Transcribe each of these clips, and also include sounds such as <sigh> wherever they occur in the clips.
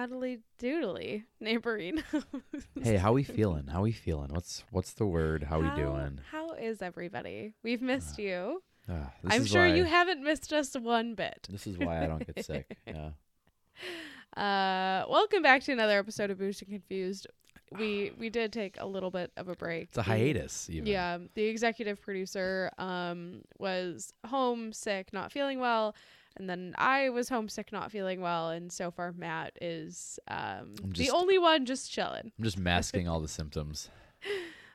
Haddly doodly, neighboring. <laughs> Hey, how we feeling? How we feeling? What's what's the word? How, we doing? How is everybody? We've missed you. Ah, this I'm is sure why, you haven't missed us one bit. This is why I don't get sick. <laughs> Yeah. Uh, welcome back to another episode of and Confused. We we did take a little bit of a break. It's a The- hiatus even. Yeah, the executive producer um was homesick, not feeling well, and then I was homesick, not feeling well, and so far Matt is um I'm the only one just chilling. I'm just masking all the symptoms. <laughs>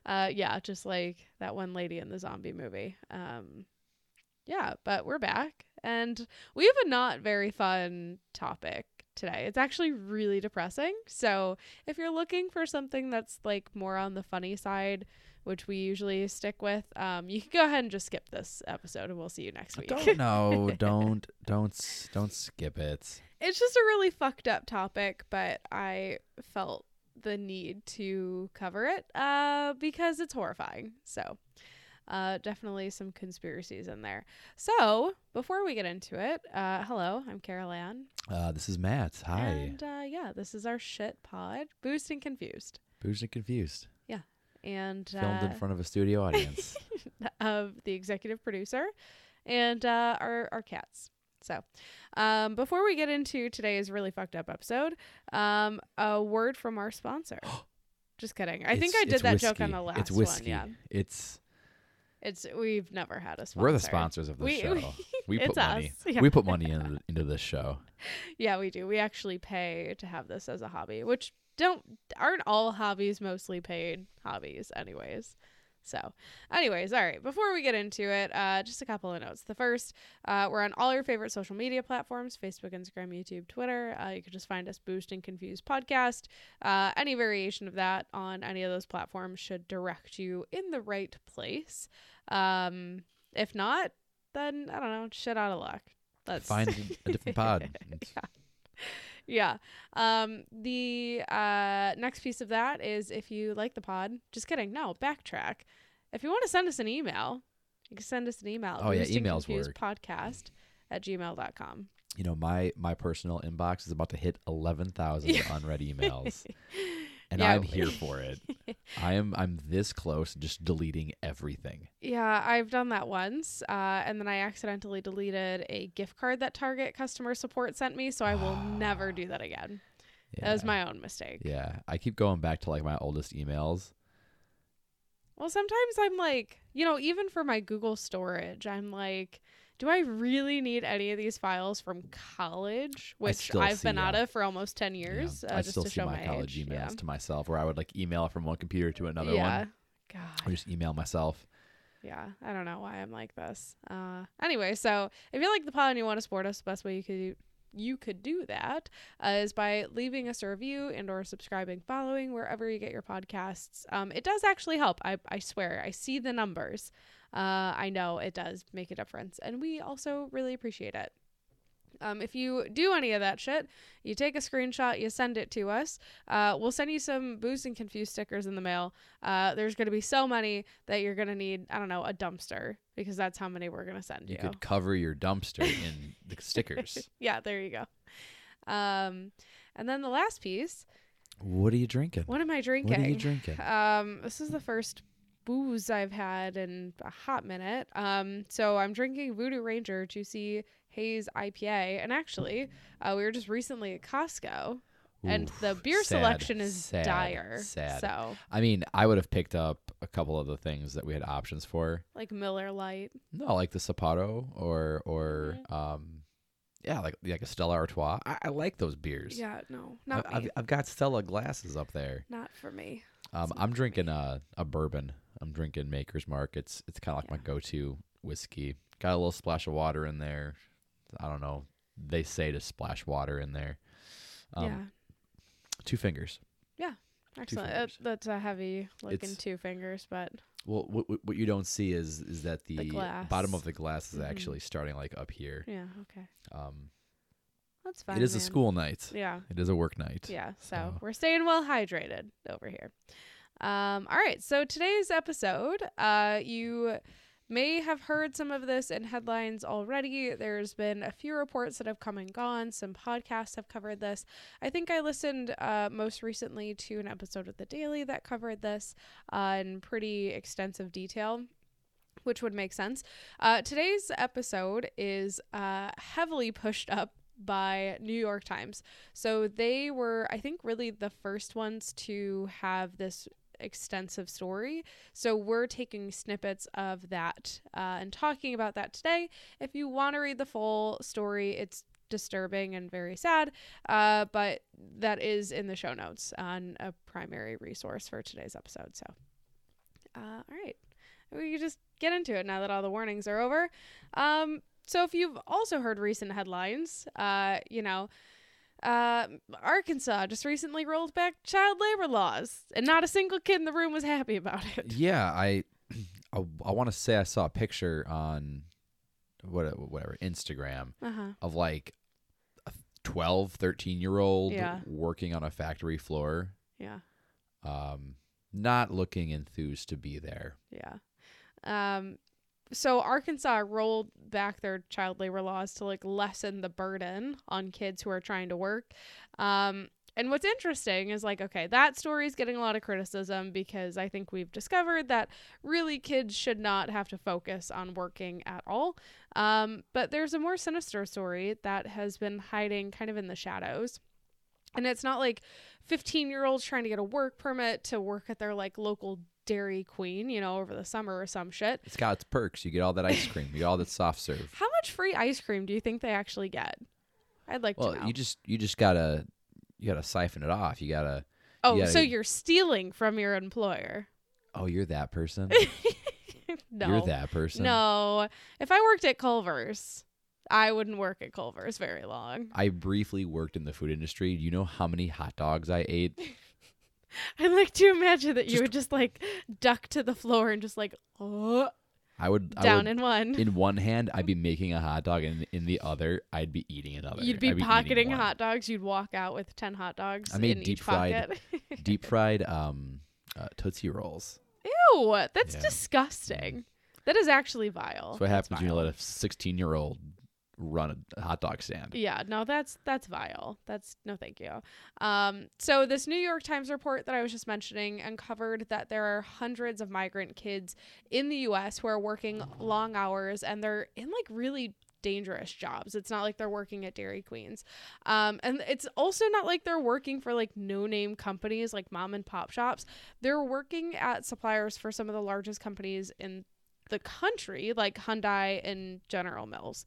Uh, yeah, just like that one lady in the zombie movie. Um, yeah, but we're back, and we have a not very fun topic today. It's actually really depressing. So if you're looking for something that's like more on the funny side, which we usually stick with, um, you can go ahead and just skip this episode, and we'll see you next week. Don't no, <laughs> don't don't don't skip it. it's just a really fucked up topic, but I felt the need to cover it uh, because it's horrifying. So, uh, definitely some conspiracies in there. So, before we get into it, uh, hello, I'm Carolanne. Uh, this is Matt. Hi. And uh, yeah, this is our shit pod, Boozed and Confused. Boozed and confused. And Filmed in uh, front of a studio audience. <laughs> of the executive producer and uh, our our cats. So, um, before we get into today's really fucked up episode, um, a word from our sponsor. <gasps> Just kidding. I think I did it's that joke on the last It's whiskey. one. Yeah, It's it's we've never had a sponsor. we're the sponsors of the show. we- <laughs> We put it's money. Yeah. We put money <laughs> into into this show. Yeah, we do. We actually pay to have this as a hobby, which don't aren't all hobbies mostly paid hobbies anyways. So, anyways, all right. Before we get into it, uh, just a couple of notes. The first, uh, we're on all your favorite social media platforms: Facebook, Instagram, YouTube, Twitter. Uh, you can just find us "Boozed and Confused" podcast. Uh, any variation of that on any of those platforms should direct you in the right place. Um, if not, then I don't know, shit out of luck. Let's Find a different pod. <laughs> It's- yeah. Um, the uh, next piece of that is if you like the pod, just kidding. No, backtrack. If you want to send us an email, you can send us an email. Oh, yeah, emails work. Podcast at gmail.com. You know, my my personal inbox is about to hit eleven thousand <laughs> unread emails, <laughs> and Yeah. I'm <laughs> here for it. I am I'm this close just deleting everything. Yeah, I've done that once. Uh, and then I accidentally deleted a gift card that Target customer support sent me. So I will never do that again. Yeah. <sighs> That was my own mistake. Yeah, I keep going back to like my oldest emails. Well, sometimes I'm like, you know, even for my Google storage, I'm like, do I really need any of these files from college, which I've been out of for almost 10 years, Yeah, uh, I just still to see show my college age. emails Yeah. to myself, where I would like email from one computer to another yeah. one. I God. just email myself. Yeah. I don't know why I'm like this. Uh, anyway, so if you like the pod and you want to support us, the best way you could you could do that uh, is by leaving us a review and or subscribing following wherever you get your podcasts um, it does actually help I, I swear i see the numbers uh, i know it does make a difference and we also really appreciate it um, if you do any of that shit, you take a screenshot, you send it to us. Uh, we'll send you some Booze and Confused stickers in the mail. Uh, there's going to be so many that you're going to need, I don't know, a dumpster because that's how many we're going to send you. You could cover your dumpster in <laughs> the stickers. yeah, there you go. Um, and then the last piece, What are you drinking? what am I drinking? What are you drinking? Um, this is the first booze I've had in a hot minute. Um, so I'm drinking Voodoo Ranger Juicy Haze IPA, and actually, uh, we were just recently at Costco, and the beer sad, selection is sad, dire. Sad. So I mean, I would have picked up a couple of the things that we had options for. like Miller Lite. No, like the Sapporo or or Mm-hmm. um, yeah, like like a Stella Artois. I, I like those beers. Yeah, no, I- not I've. I've got Stella glasses up there. Not for me. Um, I'm drinking a a bourbon. I'm drinking Maker's Mark. It's it's kind of like my go-to whiskey. Got a little splash of water in there. I don't know, they say to splash water in there. Um, yeah. Two fingers. Yeah. Excellent. Fingers. that's a heavy looking It's- two fingers, but Well, what what- you don't see is is that the, glass. bottom of the glass is Mhm. actually starting like up here. yeah, okay. Um, That's fine. it is a school night. Yeah. It is a work night. Yeah. So So- we're staying well hydrated over here. Um, all right. So today's episode, uh, you may have heard some of this in headlines already. There's been a few reports that have come and gone. Some podcasts have covered this. I think I listened uh, most recently to an episode of The Daily that covered this uh, in pretty extensive detail. Which would make sense. Uh, today's episode is uh, heavily pushed up by New York Times. So they were, I think, really the first ones to have this extensive story. So we're taking snippets of that uh, and talking about that today. If you want to read the full story, it's disturbing and very sad, uh, but that is in the show notes on a primary resource for today's episode. So, uh, all right, we can just get into it now that all the warnings are over. Um, so if you've also heard recent headlines, uh, you know, uh, Arkansas just recently rolled back child labor laws, and not a single kid in the room was happy about it. <laughs> Yeah, I <clears throat> I, I want to say I saw a picture on what whatever Instagram Uh huh. of like a 12, 13 year old Yeah. working on a factory floor, Yeah. um, not looking enthused to be there. Yeah. Um, so Arkansas rolled back their child labor laws to like lessen the burden on kids who are trying to work. Um, and what's interesting is like, okay, that story is getting a lot of criticism because I think we've discovered that really kids should not have to focus on working at all. Um, but there's a more sinister story that has been hiding kind of in the shadows. And it's not like 15 year olds trying to get a work permit to work at their like local Dairy Queen, you know, over the summer or some shit. It's got its perks. You get all that ice cream. You get all that soft serve. How much free ice cream do you think they actually get? I'd like Well, to know. you just you just gotta you gotta siphon it off. You gotta. oh, yeah, so you- you're stealing from your employer? Oh, you're that person. <laughs> no, You're that person. no. If I worked at Culver's, I wouldn't work at Culver's very long. I briefly worked in the food industry. Do you know how many hot dogs I ate? <laughs> I'd like to imagine that you would just like duck to the floor and just like oh, I would I down would, in one. in one hand I'd be making a hot dog and in the other I'd be eating another. You'd be I'd pocketing hot dogs. You'd walk out with ten hot dogs I made in deep fried- <laughs> deep fried um uh, tootsie rolls. Ew, that's Yeah. disgusting. That is actually vile. That's what That's happens when you let a 16 year old run a hot dog stand. Yeah, no, that's that's vile. That's no thank you. Um, so this New York Times report that I was just mentioning uncovered that there are hundreds of migrant kids in the US who are working long hours and they're in like really dangerous jobs. It's not like they're working at Dairy Queens. Um, and it's also not like they're working for like no name companies like mom and pop shops. They're working at suppliers for some of the largest companies in the country, like Hyundai and General Mills.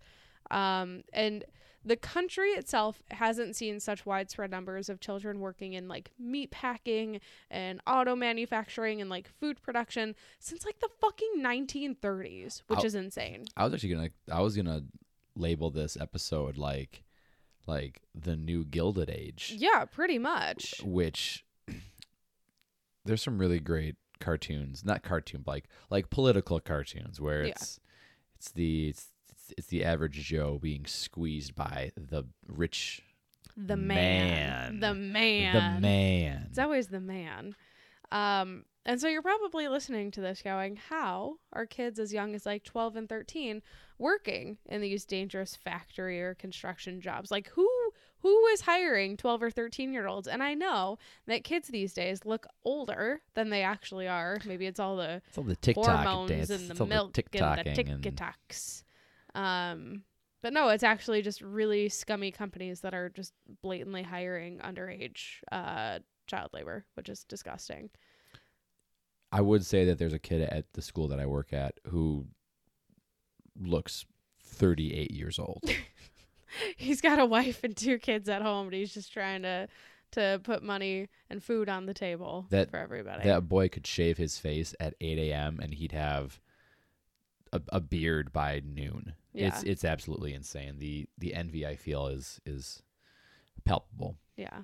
Um, and the country itself hasn't seen such widespread numbers of children working in like meat packing and auto manufacturing and like food production since like the fucking 1930s, which I'll- is insane. I was actually gonna I was gonna label this episode like like the new Gilded Age, Yeah, pretty much. which <clears throat> there's some really great cartoons, not cartoon, but like like political cartoons where Yeah. it's it's the it's, it's the average Joe being squeezed by the rich The man. Man. The man. the man. It's always the man. Um, and so you're probably listening to this going, how are kids as young as like 12 and 13 working in these dangerous factory or construction jobs? Like who who is hiring 12 or 13 year olds? And I know that kids these days look older than they actually are. Maybe it's all the It's all the TikTok hormones dance. and the all milk the and the TikToks. Um, but no, it's actually just really scummy companies that are just blatantly hiring underage uh, child labor, which is disgusting. I would say that there's a kid at the school that I work at who looks 38 years old. <laughs> he's got a wife and two kids at home, but he's just trying to to put money and food on the table That- for everybody. that boy could shave his face at 8 a.m. and he'd have a, a beard by noon. Yeah. It's it's absolutely insane. The the envy I feel is is palpable. yeah.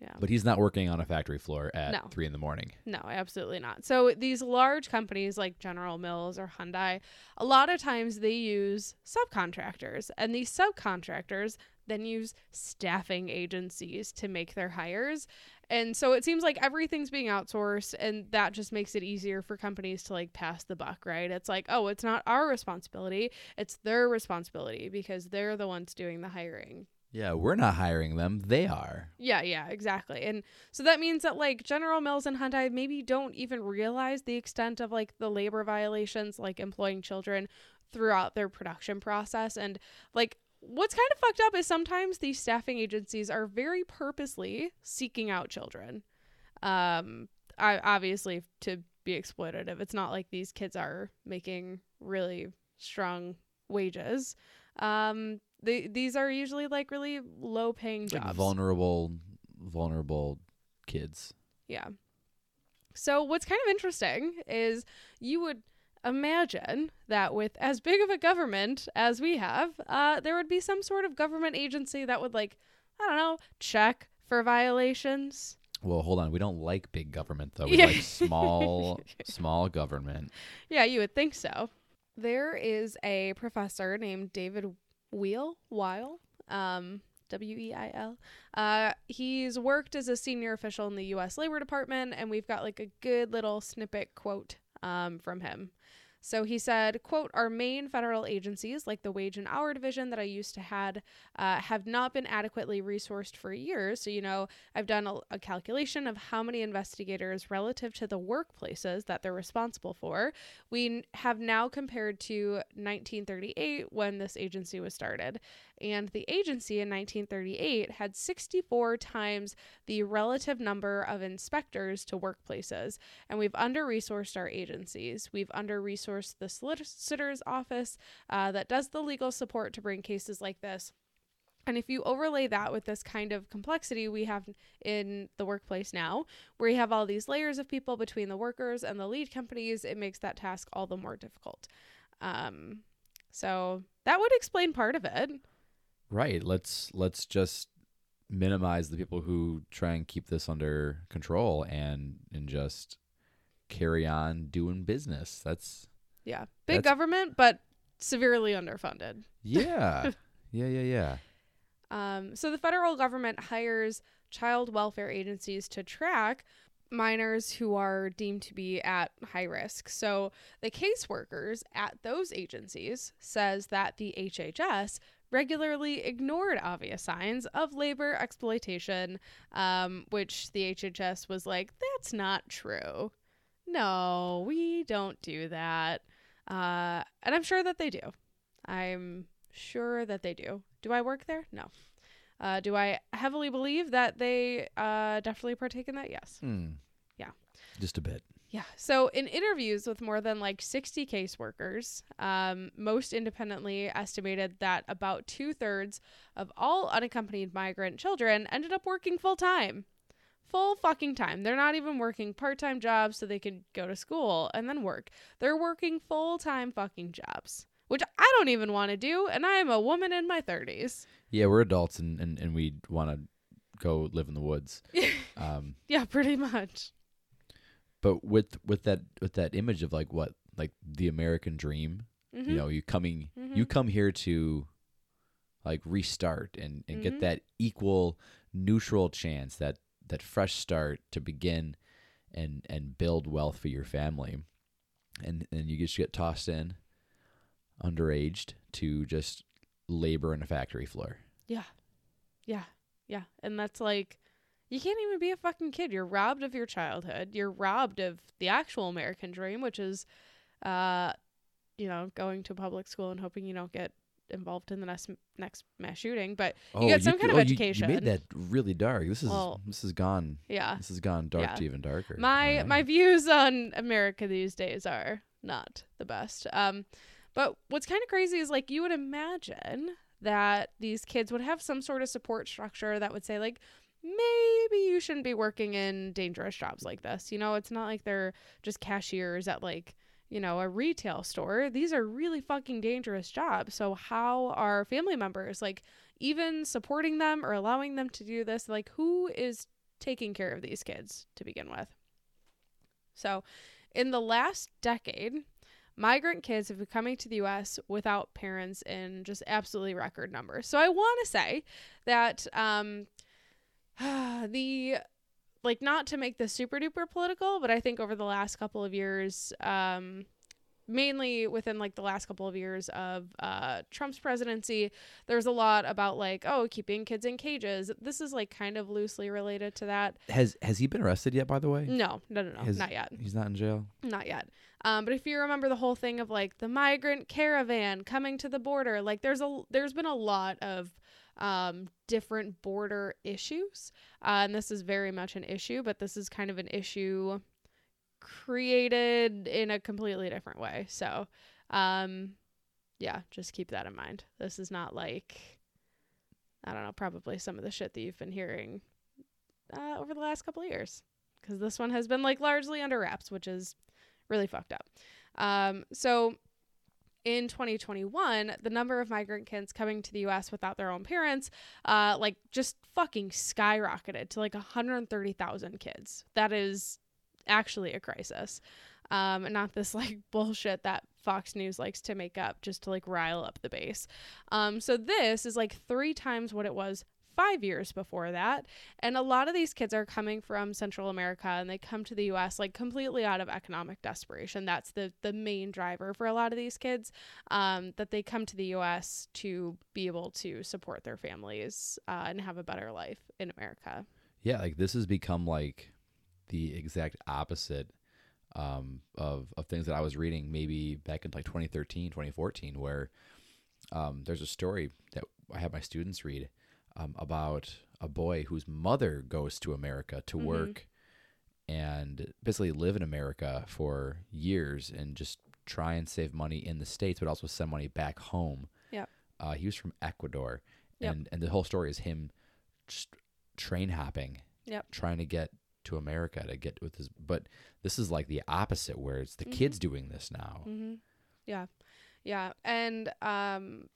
Yeah. But he's not working on a factory floor at No. three in the morning. No, absolutely not. So these large companies like General Mills or Hyundai, a lot of times they use subcontractors, and these subcontractors then use staffing agencies to make their hires. And so it seems like everything's being outsourced and that just makes it easier for companies to like pass the buck, right? It's like, "Oh, it's not our responsibility, it's their responsibility because they're the ones doing the hiring." Yeah, we're not hiring them. They are. Yeah, yeah, exactly. And so that means that like General Mills and Hyundai maybe don't even realize the extent of like the labor violations, like employing children throughout their production process. And like what's kind of fucked up is sometimes these staffing agencies are very purposely seeking out children. Um, I obviously to be exploitative. It's not like these kids are making really strong wages. Um, they, these are usually like really low paying jobs. Like vulnerable vulnerable kids. Yeah. So what's kind of interesting is you would imagine that with as big of a government as we have, uh, there would be some sort of government agency that would like, I don't know, check for violations. Well, hold on. We don't like big government though. We Yeah. like small <laughs> small government. Yeah, you would think so. There is a professor named David Wheel Weil, um, W E I L. Uh, he's worked as a senior official in the U.S. Labor Department, and we've got like a good little snippet quote um, from him. So he said, quote, our main federal agencies, like the wage and hour division that I used to had, uh, have not been adequately resourced for years. So, you know, I've done a, a calculation of how many investigators relative to the workplaces that they're responsible for. We have now compared to 1938 when this agency was started. And the agency in 1938 had 64 times the relative number of inspectors to workplaces. And we've under resourced our agencies. We've under resourced the solicitor's office uh, that does the legal support to bring cases like this. And if you overlay that with this kind of complexity we have in the workplace now, where you have all these layers of people between the workers and the lead companies, it makes that task all the more difficult. Um, so that would explain part of it. Right. Let's let's just minimize the people who try and keep this under control and and just carry on doing business. That's Yeah. Big That's- government, but severely underfunded. yeah. <laughs> yeah, yeah, yeah. Um, so the federal government hires child welfare agencies to track minors who are deemed to be at high risk. So the caseworkers at those agencies says that the HHS regularly ignored obvious signs of labor exploitation, um, which the HHS was like, that's not true. No, we don't do that. Uh, and I'm sure that they do. I'm sure that they do. Do I work there? No. Uh, do I heavily believe that they uh, definitely partake in that? Yes. Hmm. Yeah. Just a bit. Yeah. So, in interviews with more than like 60 caseworkers, um, most independently estimated that about two thirds of all unaccompanied migrant children ended up working full time. Full fucking time. They're not even working part time jobs so they can go to school and then work. They're working full time fucking jobs, which I don't even want to do. And I am a woman in my 30s. Yeah, we're adults and and, and we want to go live in the woods. <laughs> Um yeah, pretty much. But with with that with that image of like what like the American dream, Mhm. you know, you coming Mhm. you come here to like restart and and Mhm. get that equal neutral chance that that fresh start to begin and and build wealth for your family and and you just get tossed in underaged to just labor in a factory floor Yeah. Yeah. Yeah. And that's like, you can't even be a fucking kid. You're robbed of your childhood. You're robbed of the actual American dream, which is, uh, you know, going to public school and hoping you don't get involved in the next next mass shooting. But oh get some kind of education. you- you, made that really dark this is Well, this has gone yeah, this has gone dark Yeah. to even darker my Alright. my views on America these days are not the best. Um, but what's kind of crazy is like you would imagine that these kids would have some sort of support structure that would say like maybe you shouldn't be working in dangerous jobs like this. You know, it's not like they're just cashiers at like you know, a retail store. These are really fucking dangerous jobs. So how are family members like even supporting them or allowing them to do this? Like who is taking care of these kids to begin with? So, in the last decade, migrant kids have been coming to the US without parents in just absolutely record numbers. So I want to say that um <sighs> the like not to make this super duper political, but I think over the last couple of years um mainly within like the last couple of years of uh, Trump's presidency, there's a lot about like, oh, keeping kids in cages. This is like kind of loosely related to that. Has has he been arrested yet? By the way, No, no, no, no, Has- not yet. he's not in jail. Not yet. Um, but if you remember the whole thing of like the migrant caravan coming to the border, like there's a there's been a lot of um, different border issues, uh, and this is very much an issue. But this is kind of an issue created in a completely different way. So, um, yeah, just keep that in mind. This is not like I don't know, probably some of the shit that you've been hearing uh, over the last couple of years, because this one has been like largely under wraps, which is really fucked up. Um, so in 2021, the number of migrant kids coming to the US without their own parents, uh, like just fucking skyrocketed to like 130,000 kids. That is actually a crisis. Um, not this <laughs> like bullshit that Fox News likes to make up just to like rile up the base. Um, so this is like three times what it was five years before that. And a lot of these kids are coming from Central America and they come to the US like completely out of economic desperation. That's the the main driver for a lot of these kids. Um, that they come to the US to be able to support their families uh, and have a better life in America. Yeah, like this has become like the exact opposite um, of of things that I was reading maybe back in like 2013, 2014, where um, there's a story that I have my students read um, about a boy whose mother goes to America to Mhm. work and basically live in America for years and just try and save money in the states, but also send money back home. Yep. Uh, he was from Ecuador, Yep. and and the whole story is him just train hopping Yep. trying to get to America to get with his but this is like the opposite where it's the Mhm. kids doing this now. Mm-hmm. Yeah, yeah, and um,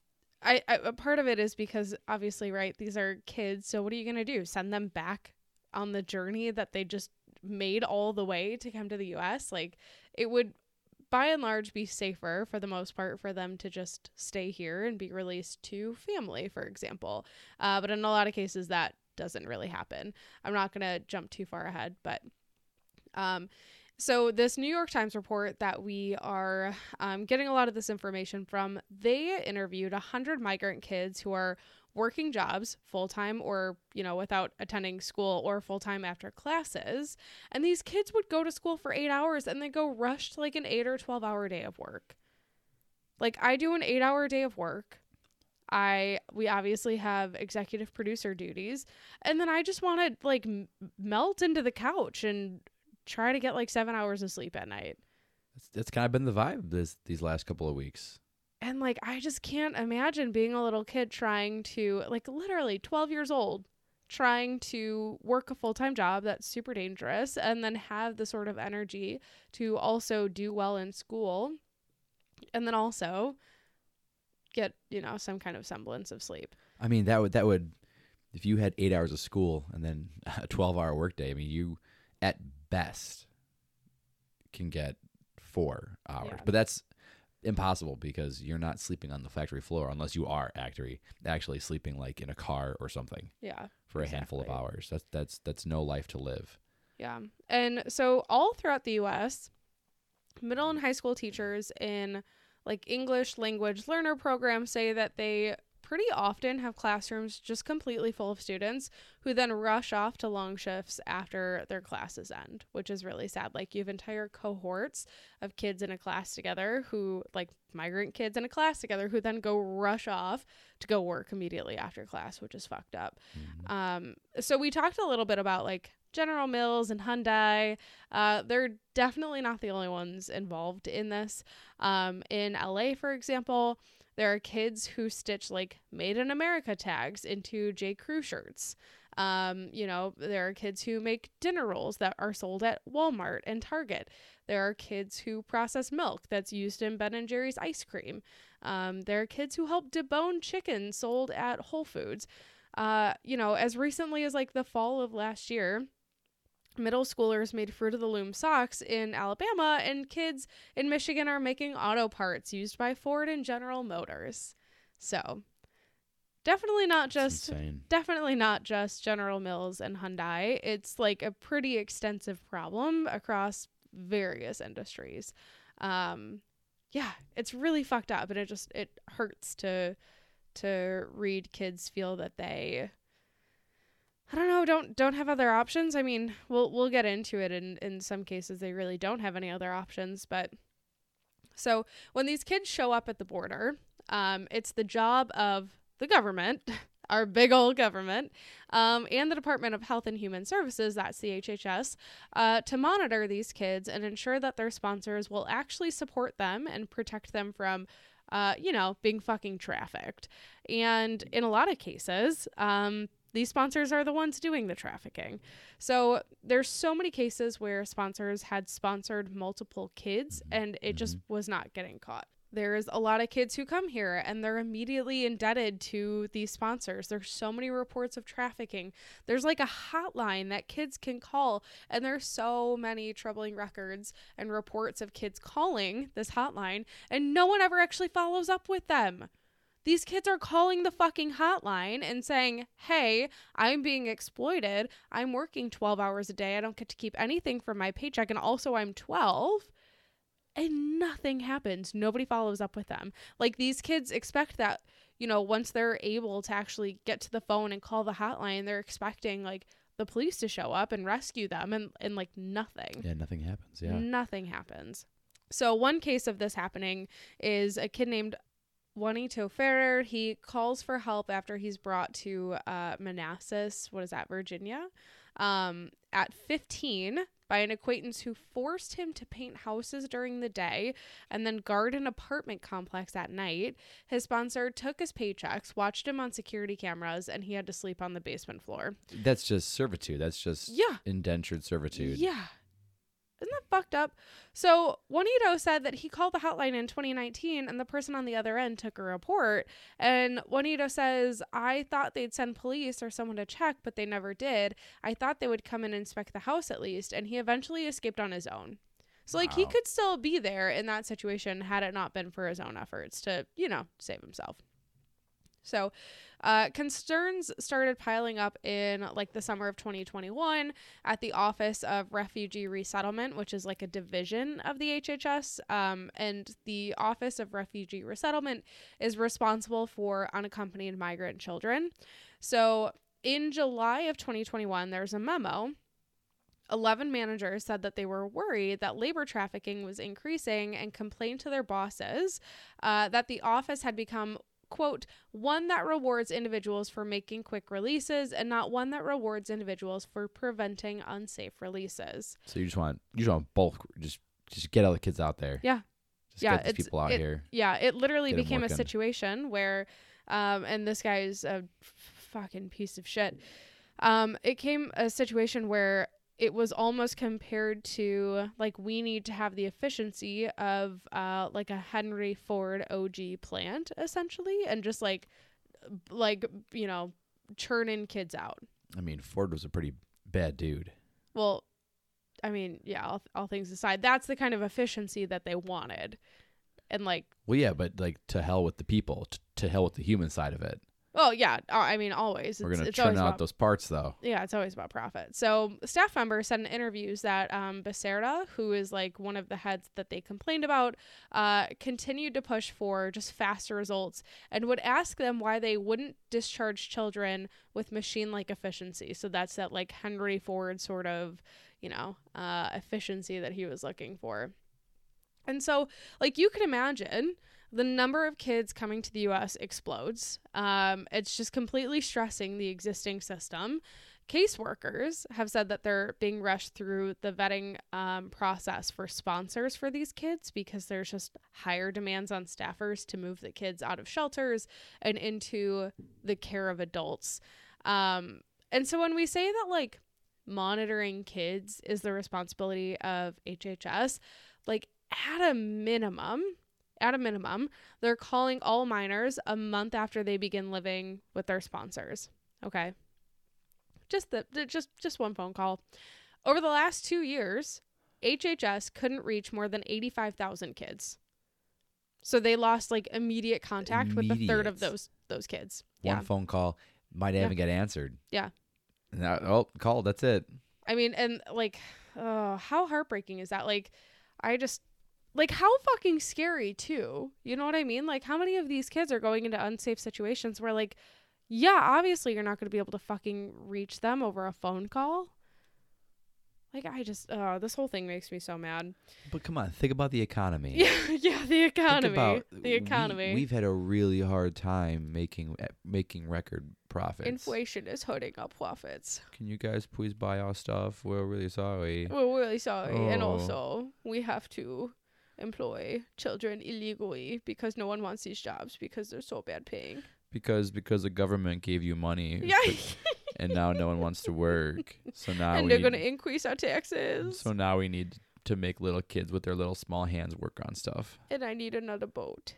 I, I a part of it is because obviously, right? These are kids, so what are you gonna do? Send them back on the journey that they just made all the way to come to the U.S. Like it would, by and large, be safer for the most part for them to just stay here and be released to family, for example. Uh, but in a lot of cases, that doesn't really happen. I'm not gonna jump too far ahead, but um, so this New York Times report that we are um, getting a lot of this information from, they interviewed 100 migrant kids who are working jobs full time or, you know, without attending school or full time after classes. And these kids would go to school for eight hours and then go rush to like an eight or 12 hour day of work. Like I do an eight hour day of work. I we obviously have executive producer duties and then I just want to like m- melt into the couch and try to get like 7 hours of sleep at night. That's, that's kind of been the vibe this these last couple of weeks. And like I just can't imagine being a little kid trying to like literally 12 years old trying to work a full-time job that's super dangerous and then have the sort of energy to also do well in school and then also get, you know, some kind of semblance of sleep. I mean that would that would if you had 8 hours of school and then <laughs> a 12-hour workday, I mean you at best can get 4 hours. Yeah. But that's impossible because you're not sleeping on the factory floor unless you are actually actually sleeping like in a car or something Yeah. for a handful of hours. That's that's that's no life to live. Yeah. And so all throughout the US, middle and high school teachers in like English language learner programs say that they pretty often have classrooms just completely full of students who then rush off to long shifts after their classes end, which is really sad. Like you have entire cohorts of kids in a class together who like migrant kids in a class together who then go rush off to go work immediately after class, which is fucked up. Mhm. Um, so we talked a little bit about like General Mills and Hyundai. Uh, they're definitely not the only ones involved in this. Um, in LA, for example, there are kids who stitch like "Made in America" tags into J. Crew shirts. Um, you know, there are kids who make dinner rolls that are sold at Walmart and Target. There are kids who process milk that's used in Ben and Jerry's ice cream. Um, there are kids who help debone chicken sold at Whole Foods. Uh, you know, as recently as like the fall of last year, middle schoolers made Fruit of the Loom socks in Alabama, and kids in Michigan are making auto parts used by Ford and General Motors. So, definitely not just definitely not just General Mills and Hyundai. It's like a pretty extensive problem across various industries. Um, yeah, it's really fucked up, and it just it hurts to to read kids feel that they I don't know, don't don't have other options. I mean, we'll we'll get into it in in some cases they really don't have any other options, but so when these kids show up at the border, um, it's the job of the government, <laughs> our big old government, um, and the Department of Health and Human Services, that's the HHS, uh, to monitor these kids and ensure that their sponsors will actually support them and protect them from, uh, you know, being fucking trafficked. And in a lot of cases, um, these sponsors are the ones doing the trafficking. So there's so many cases where sponsors had sponsored multiple kids mm-hmm. and it just mm-hmm. was not getting caught. There's a lot of kids who come here and they're immediately indebted to these sponsors. There's so many reports of trafficking. There's like a hotline that kids can call, and there's so many troubling records and reports of kids calling this hotline, and no one ever actually follows up with them. These kids are calling the fucking hotline and saying, Hey, I'm being exploited. I'm working 12 hours a day. I don't get to keep anything from my paycheck. And also, I'm 12 and nothing happens. Nobody follows up with them. Like these kids expect that, you know, once they're able to actually get to the phone and call the hotline, they're expecting like the police to show up and rescue them and and like nothing. Yeah, nothing happens. Yeah. Nothing happens. So one case of this happening is a kid named Juanito Ferrer. He calls for help after he's brought to uh, Manassas, what is that, Virginia, um, at 15 by an acquaintance who forced him to paint houses during the day and then guard an apartment complex at night. His sponsor took his paychecks, watched him on security cameras, and he had to sleep on the basement floor. That's just servitude. That's just Yeah. indentured servitude. Yeah. Isn't that fucked up? So Juanito said that he called the hotline in 2019 and the person on the other end took a report. And Juanito says, I thought they'd send police or someone to check, but they never did. I thought they would come and inspect the house at least. And he eventually escaped on his own. So, like, he could still be there in that situation had it not been for his own efforts to, you know, save himself. So, uh, concerns started piling up in like the summer of 2021 at the Office of Refugee Resettlement, which is like a division of the HHS. Um, and the Office of Refugee Resettlement is responsible for unaccompanied migrant children. So, in July of 2021, there's a memo 11 managers said that they were worried that labor trafficking was increasing and complained to their bosses uh, that the office had become quote one that rewards individuals for making quick releases and not one that rewards individuals for preventing unsafe releases So you just want you just want bulk just just get all the kids out there. Yeah. Just Yeah, get these people out it- here. yeah it literally became a situation where um and this guy is a fucking piece of shit um it came a situation where it was almost compared to like we need to have the efficiency of uh like a Henry Ford OG plant essentially and just like like you know churning kids out. I mean, Ford was a pretty bad dude. Well, I mean, yeah, all, all things aside, that's the kind of efficiency that they wanted. And like Well, yeah, but like to hell with the people, to hell with the human side of it. Oh yeah, uh, I mean always. We're gonna churn out about, those parts, though. yeah, it's always about profit. So staff members said in interviews that um, Becerra, who is like one of the heads that they complained about, uh, continued to push for just faster results and would ask them why they wouldn't discharge children with machine-like efficiency. So that's that like Henry Ford sort of, you know, uh, efficiency that he was looking for. And so, like you can imagine, the number of kids coming to the US explodes. Um, it's just completely stressing the existing system. Caseworkers have said that they're being rushed through the vetting um, process for sponsors for these kids because there's just higher demands on staffers to move the kids out of shelters and into the care of adults. Um, And so when we say that like monitoring kids is the responsibility of HHS, like at a minimum, at a minimum, they're calling all minors a month after they begin living with their sponsors. Okay. Just the, just just one phone call. Over the last 2 years, HHS couldn't reach more than 85,000 kids. So they lost like immediate contact with a third of those those kids. One Yeah. phone call might Yeah. even get answered. Yeah. Now, oh, call. That's it. I mean, and like, oh, how heartbreaking is that? Like, I just, like, how fucking scary, too. You know what I mean? Like, how many of these kids are going into unsafe situations where, like, yeah, obviously you're not going to be able to fucking reach them over a phone call? Like, I just, oh, this whole thing makes me so mad. But come on, think about the economy. Yeah, <laughs> yeah, the Think economy. about the economy. We, have had a really hard time making eh, making record profits. Inflation is hurting our profits. Can you guys please buy our stuff? We're really sorry. We're really sorry. And Oh. also, we have to employ children illegally because no one wants these jobs because they're so bad paying. Because because the government gave you money. Yeah. <laughs> and now no one wants to work. So now and they're going to increase our taxes. So now we need to make little kids with their little small hands work on stuff. and I need another boat.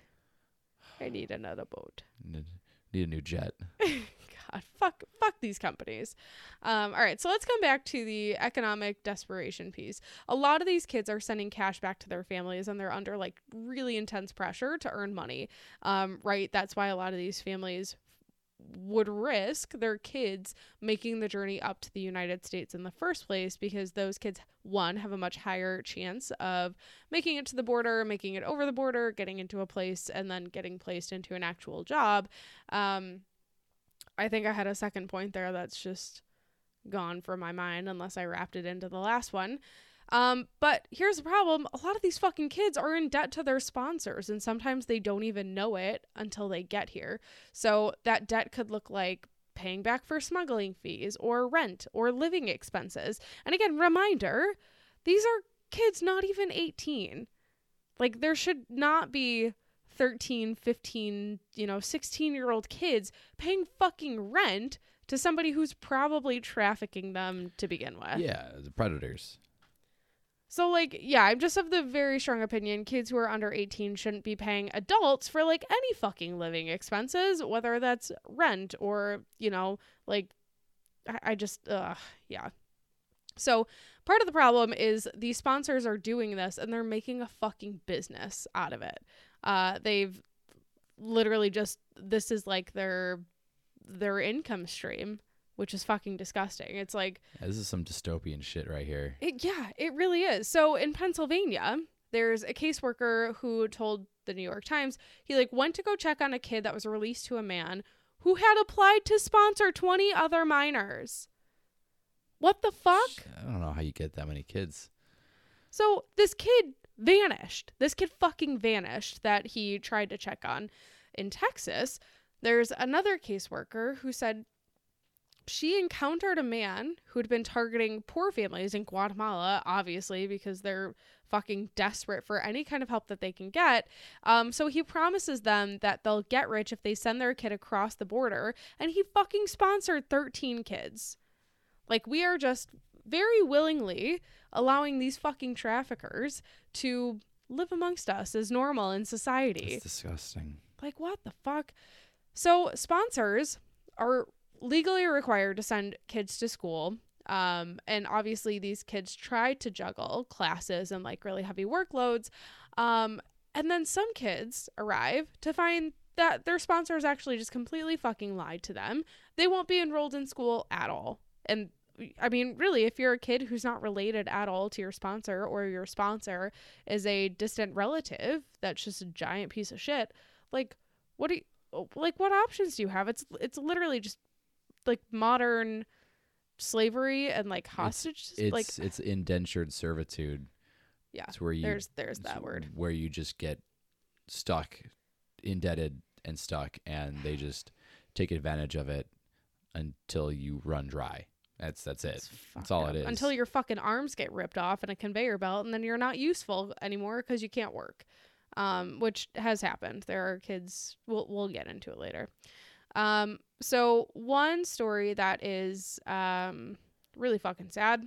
I need another boat. Need, need a new jet. <laughs> God, fuck, fuck these companies. Um, all right, so let's come back to the economic desperation piece. A lot of these kids are sending cash back to their families, and they're under like really intense pressure to earn money. Um, right, that's why a lot of these families would risk their kids making the journey up to the United States in the first place because those kids one have a much higher chance of making it to the border, making it over the border, getting into a place and then getting placed into an actual job. Um I think I had a second point there that's just gone from my mind unless I wrapped it into the last one. Um, but here's the problem a lot of these fucking kids are in debt to their sponsors, and sometimes they don't even know it until they get here. So that debt could look like paying back for smuggling fees or rent or living expenses. And again, reminder these are kids not even 18. Like, there should not be 13, 15, you know, 16 year old kids paying fucking rent to somebody who's probably trafficking them to begin with. Yeah, the predators. So, like, yeah, I'm just of the very strong opinion kids who are under 18 shouldn't be paying adults for, like, any fucking living expenses, whether that's rent or, you know, like, I, I just, ugh, yeah. So, part of the problem is these sponsors are doing this and they're making a fucking business out of it. Uh, they've literally just, this is like their, their income stream, which is fucking disgusting. It's like, This is some dystopian shit right here. it, yeah, it really is. So in Pennsylvania, there's a caseworker who told the New York Times he like went to go check on a kid that was released to a man who had applied to sponsor 20 other minors. What the fuck? I don't know how you get that many kids. So this kid vanished. This kid fucking vanished that he tried to check on. In Texas, there's another caseworker who said she encountered a man who had been targeting poor families in Guatemala, obviously, because they're fucking desperate for any kind of help that they can get. Um, so he promises them that they'll get rich if they send their kid across the border, and he fucking sponsored 13 kids. Like, we are just very willingly allowing these fucking traffickers to live amongst us as normal in society. It's disgusting. Like, what the fuck? So, sponsors are legally required to send kids to school. Um, and obviously, these kids try to juggle classes and like really heavy workloads. Um, and then some kids arrive to find that their sponsors actually just completely fucking lied to them. They won't be enrolled in school at all. And I mean, really, if you're a kid who's not related at all to your sponsor or your sponsor is a distant relative that's just a giant piece of shit, like what do you like what options do you have? It's it's literally just like modern slavery and like hostage It's like it's indentured servitude. Yeah, It's where you there's there's that word. where you just get stuck, indebted and stuck, and they just take advantage of it until you run dry. That's that's it. It's That's all up. it is. Until your fucking arms get ripped off in a conveyor belt, and then you're not useful anymore because you can't work, um, which has happened. There are kids. We'll we'll get into it later. Um, so one story that is um, really fucking sad.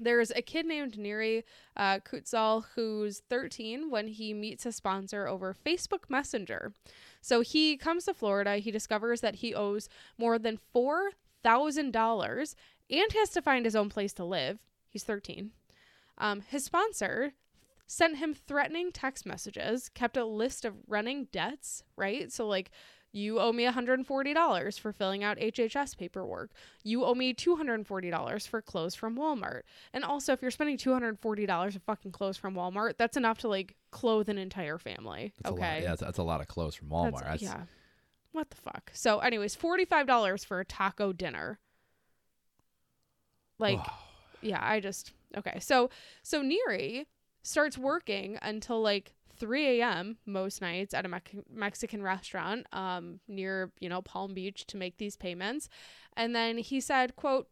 There's a kid named Neri uh, Kutzal who's 13 when he meets a sponsor over Facebook Messenger. So he comes to Florida. He discovers that he owes more than $4,000 and has to find his own place to live. He's 13. Um, his sponsor sent him threatening text messages, kept a list of running debts, right? So, like, you owe me $140 for filling out HHS paperwork. You owe me $240 for clothes from Walmart. And also, if you're spending $240 of fucking clothes from Walmart, that's enough to like clothe an entire family. That's okay. A lot, yeah, that's, that's a lot of clothes from Walmart. That's- That's, yeah. What the fuck? So, anyways, $45 for a taco dinner. Like, yeah, I just okay. So so Neri starts working until like 3 a.m. most nights at a Mex- Mexican restaurant um, near you know Palm Beach to make these payments, and then he said, "quote."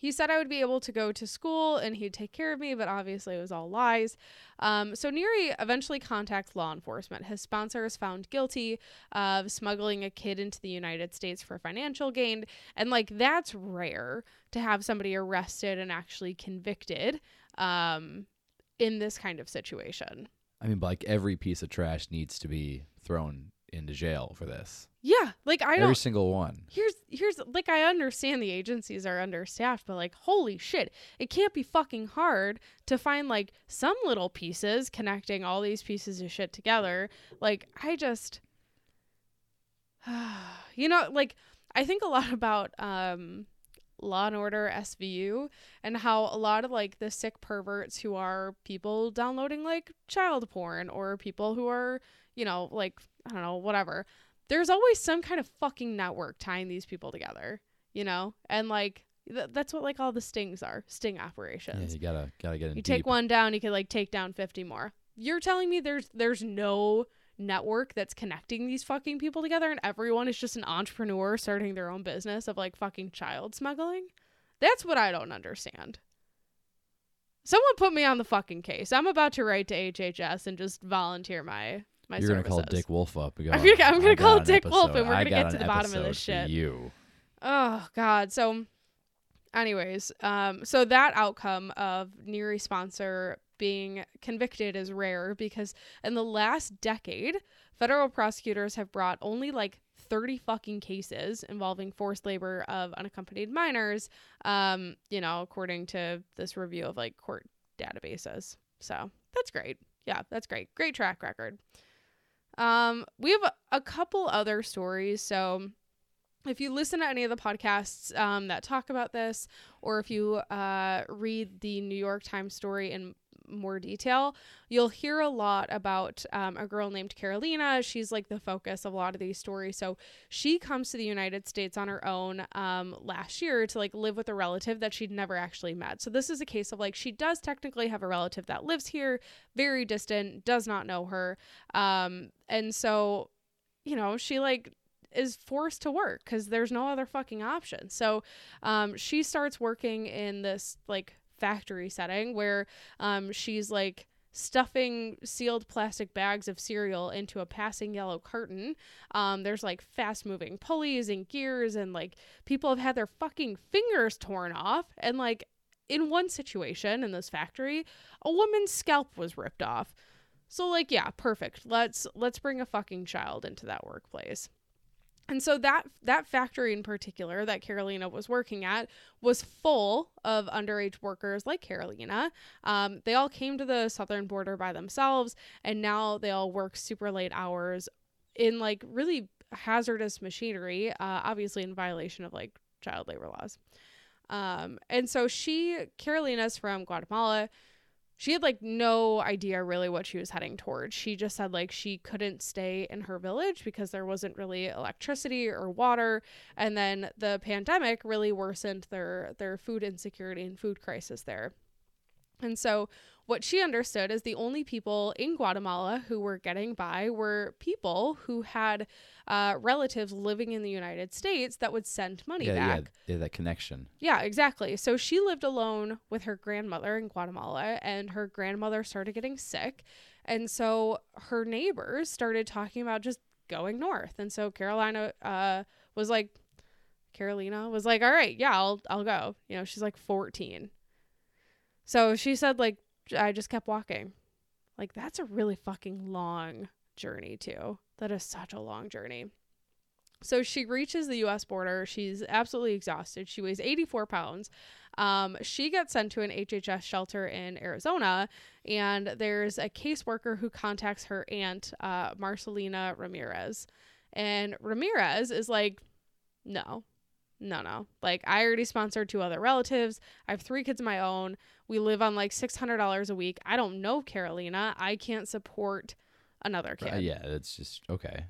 He said I would be able to go to school and he'd take care of me, but obviously it was all lies. Um, so Neri eventually contacts law enforcement. His sponsor is found guilty of smuggling a kid into the United States for financial gain. And like that's rare to have somebody arrested and actually convicted um, in this kind of situation. I mean, like every piece of trash needs to be thrown into jail for this. Yeah, like I don't. Every single one. Here's here's like I understand the agencies are understaffed, but like holy shit, it can't be fucking hard to find like some little pieces connecting all these pieces of shit together. Like I just <sighs> you know, like I think a lot about um Law and Order SVU and how a lot of like the sick perverts who are people downloading like child porn or people who are, you know, like I don't know, whatever. There's always some kind of fucking network tying these people together, you know? And like th- that's what like all the stings are, sting Yeah, operations. you gotta gotta get in you deep. take one down, you can like take down 50 more. You're telling me there's there's no network that's connecting these fucking people together and everyone is just an entrepreneur starting their own business of like fucking child smuggling? That's what I don't understand. Someone put me on the fucking case. I'm about to write to HHS and just volunteer my my You're services. gonna call Dick Wolf up. go, <laughs> I'm gonna- I'm gonna call Dick Wolf and we're I gonna get to the bottom of this shit." You. Oh God. So, anyways, um, so that outcome of Neri sponsor being convicted is rare because in the last decade, federal prosecutors have brought only like 30 fucking cases involving forced labor of unaccompanied minors. Um, you know, according to this review of like court databases. So that's great. Yeah, that's great. Great track record. Um, we have a, couple other stories. So if you listen to any of the podcasts um, that talk about this, or if you uh, read the New York Times story in more detail, you'll hear a lot about um, a girl named Carolina. She's like the focus of a lot of these stories. So she comes to the United States on her own um, last year to like live with a relative that she'd never actually met. So this is a case of like she does technically have a relative that lives here, very distant, does not know her. Um, and so, you know, she like is forced to work because there's no other fucking option. So um, she starts working in this like factory setting where um, she's like stuffing sealed plastic bags of cereal into a passing yellow carton. Um, there's like fast moving pulleys and gears, and like people have had their fucking fingers torn off. And like in one situation in this factory, a woman's scalp was ripped off. So like yeah, perfect. Let's let's bring a fucking child into that workplace. And so that that factory in particular that Carolina was working at was full of underage workers like Carolina. Um, they all came to the southern border by themselves, and now they all work super late hours in like really hazardous machinery, uh, obviously in violation of like child labor laws. Um, and so she, Carolina's from Guatemala she had like no idea really what she was heading towards. She just said like she couldn't stay in her village because there wasn't really electricity or water, and then the pandemic really worsened their their food insecurity and food crisis there. And so what she understood is the only people in Guatemala who were getting by were people who had uh, relatives living in the United States that would send money Yeah, back. yeah, yeah, that connection. Yeah, exactly. So she lived alone with her grandmother in Guatemala, and her grandmother started getting sick. And so her neighbors started talking about just going north. And so Carolina uh, was like, Carolina was like, all right, yeah, I'll I'll go. You know, she's like 14. So she said like I just kept walking. Like that's a really fucking long journey too. That is such a long journey. So she reaches the US border. She's absolutely exhausted. She weighs 84 pounds. Um, she gets sent to an HHS shelter in Arizona, and there's a caseworker who contacts her aunt, uh, Marcelina Ramirez. And Ramirez is like, no, no, no. Like, I already sponsored two other relatives. I have three kids of my own. We live on like $600 a week. I don't know Carolina. I can't support another kid. Uh, yeah, it's just okay.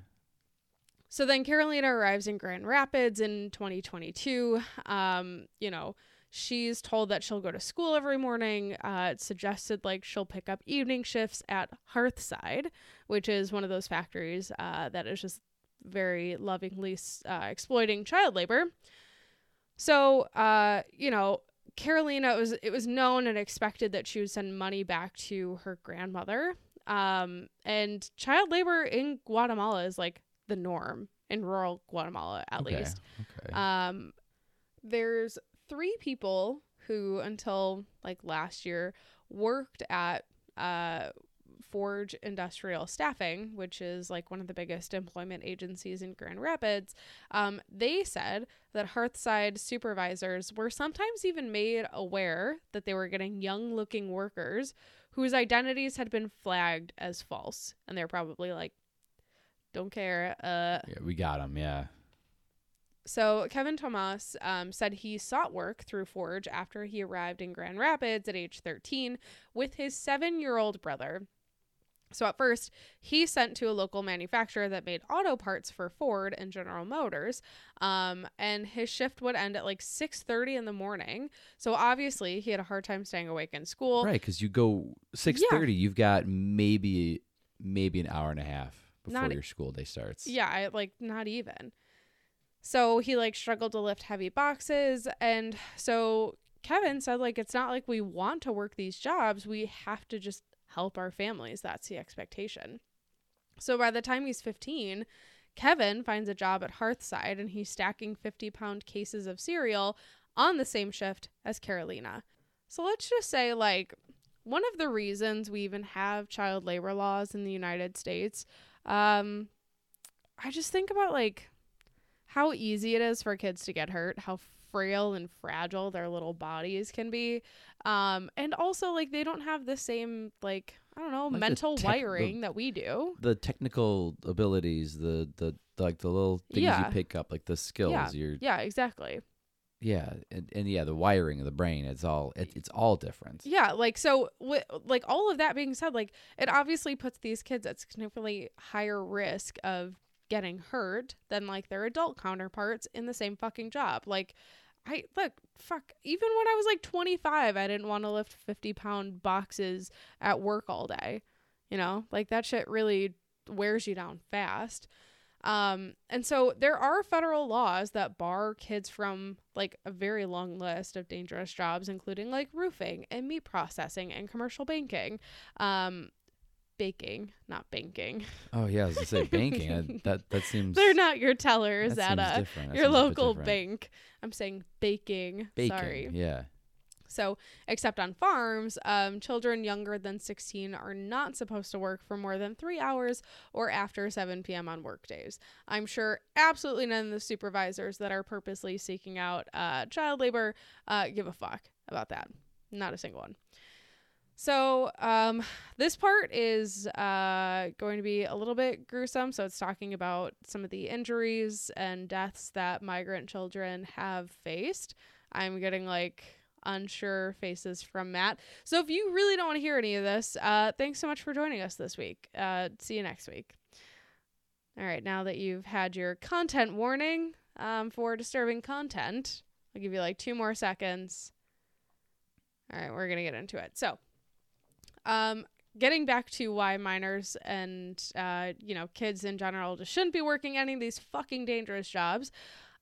So then Carolina arrives in Grand Rapids in 2022. Um, you know, she's told that she'll go to school every morning. Uh, it's suggested like she'll pick up evening shifts at Hearthside, which is one of those factories uh, that is just very lovingly uh, exploiting child labor. So, uh, you know, Carolina it was it was known and expected that she would send money back to her grandmother. Um, and child labor in Guatemala is like the norm in rural Guatemala, at okay. least. Okay. Um, there's three people who, until like last year, worked at uh, Forge Industrial Staffing, which is like one of the biggest employment agencies in Grand Rapids. Um, they said that Hearthside supervisors were sometimes even made aware that they were getting young looking workers whose identities had been flagged as false. And they're probably like, don't care. Uh, yeah, we got them. Yeah. so Kevin Tomas um, said he sought work through Forge after he arrived in Grand Rapids at age 13 with his seven-year-old brother. So at first, he sent to a local manufacturer that made auto parts for Ford and General Motors, um, and his shift would end at like 6:30 in the morning. So obviously, he had a hard time staying awake in school. Right, because you go six thirty, you've got maybe maybe an hour and a half before Not your school day starts. Yeah, I, like not even. So he like struggled to lift heavy boxes and so Kevin said like it's not like we want to work these jobs, we have to just help our families. That's the expectation. So by the time he's 15, Kevin finds a job at Hearthside and he's stacking 50 pound cases of cereal on the same shift as Carolina. So let's just say, like, one of the reasons we even have child labor laws in the United States, um, I just think about like how easy it is for kids to get hurt, how frail and fragile their little bodies can be. Um, and also like they don't have the same like I don't know Like the mental tech- the- wiring that we do. The technical abilities, the the like the little things Yeah. you pick up, like the skills, Yeah. you're Yeah, exactly. yeah, and, and yeah, the wiring of the brain, it's all it, it's all different. Yeah, like so wi- like all of that being said, like it obviously puts these kids at significantly higher risk of getting hurt than like their adult counterparts in the same fucking job. Like I look, fuck, even when I was like 25, I didn't want to lift 50 pound boxes at work all day. You know, like that shit really wears you down fast. Um, and so there are federal laws that bar kids from like a very long list of dangerous jobs, including like roofing and meat processing and commercial banking. Um, baking, not banking. Oh yeah, I was gonna say <laughs> banking. I, that that seems They're not your tellers at a your seems a local bank. I'm saying baking. Baking, Sorry. yeah. So, except on farms, um, children younger than 16 are not supposed to work for more than three hours or after 7 p.m. on work days. I'm sure absolutely none of the supervisors that are purposely seeking out uh, child labor uh, give a fuck about that. Not a single one. So, um, this part is uh, going to be a little bit gruesome. So, it's talking about some of the injuries and deaths that migrant children have faced. I'm getting like unsure faces from Matt. So, if you really don't want to hear any of this, uh, thanks so much for joining us this week. Uh, see you next week. All right, now that you've had your content warning um, for disturbing content, I'll give you like two more seconds. All right, we're going to get into it. So, um, getting back to why minors and uh, you know kids in general just shouldn't be working any of these fucking dangerous jobs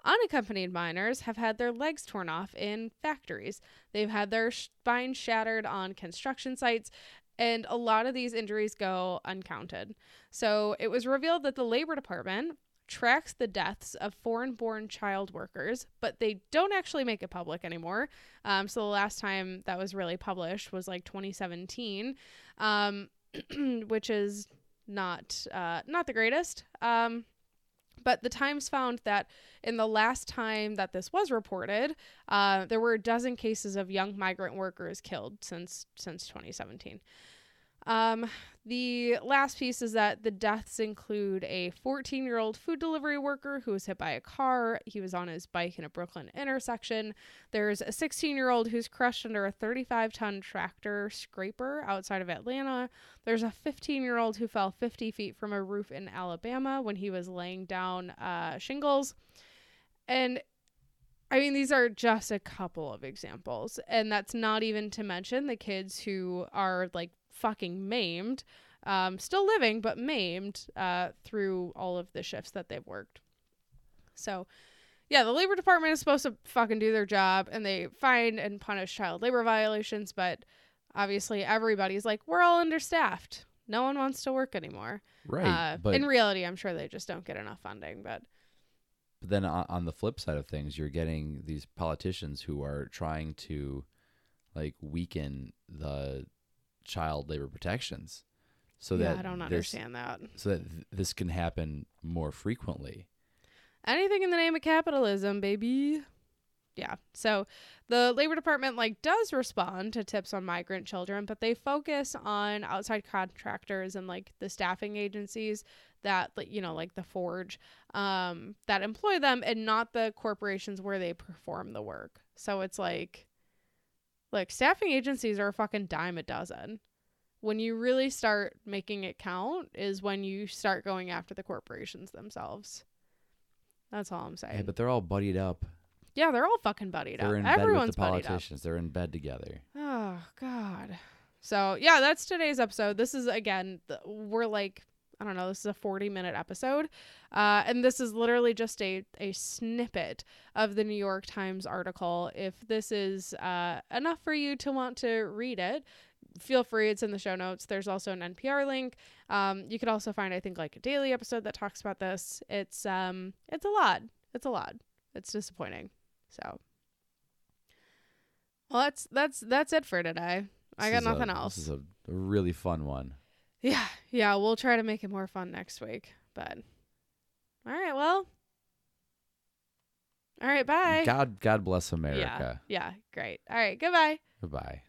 unaccompanied minors have had their legs torn off in factories. They've had their spine shattered on construction sites and a lot of these injuries go uncounted. So it was revealed that the labor department tracks the deaths of foreign born child workers, but they don't actually make it public anymore. Um, so the last time that was really published was like 2017, um, <clears throat> which is not uh, not the greatest. Um, but the Times found that in the last time that this was reported, uh, there were a dozen cases of young migrant workers killed since since 2017. Um, the last piece is that the deaths include a 14 year old food delivery worker who was hit by a car. He was on his bike in a Brooklyn intersection. There's a 16 year old who's crushed under a 35 ton tractor scraper outside of Atlanta. There's a 15 year old who fell 50 feet from a roof in Alabama when he was laying down uh, shingles. And I mean, these are just a couple of examples. And that's not even to mention the kids who are like fucking maimed, um, still living, but maimed uh, through all of the shifts that they've worked. So, yeah, the Labor Department is supposed to fucking do their job and they find and punish child labor violations, but obviously everybody's like, we're all understaffed. No one wants to work anymore. Right. Uh, but, in reality, I'm sure they just don't get enough funding, but but then on, on the flip side of things, you're getting these politicians who are trying to like weaken the child labor protections so yeah, that I don't understand that. so that th- this can happen more frequently. anything in the name of capitalism, baby. Yeah. So the Labor Department like does respond to tips on migrant children, but they focus on outside contractors and like the staffing agencies that like you know like the Forge um that employ them and not the corporations where they perform the work. So it's like like staffing agencies are a fucking dime a dozen. When you really start making it count is when you start going after the corporations themselves. That's all I'm saying. Yeah, but they're all buddied up. Yeah, they're all fucking buddied They're up. in Everyone's bed with the politicians. They're in bed together. Oh God. So yeah, that's today's episode. This is again, th- we're like, I don't know, this is a forty-minute episode, uh, and this is literally just a a snippet of the New York Times article. If this is uh, enough for you to want to read it, feel free. It's in the show notes. There's also an NPR link. Um, you could also find, I think, like a daily episode that talks about this. It's um, it's a lot. It's a lot. It's disappointing. So, well, that's that's that's it for today. I This got is a- nothing else. This is a really fun one. Yeah, yeah, we'll try to make it more fun next week. But all right, well, all right, bye. God, God bless America. yeah, yeah, great. All right, goodbye. Goodbye.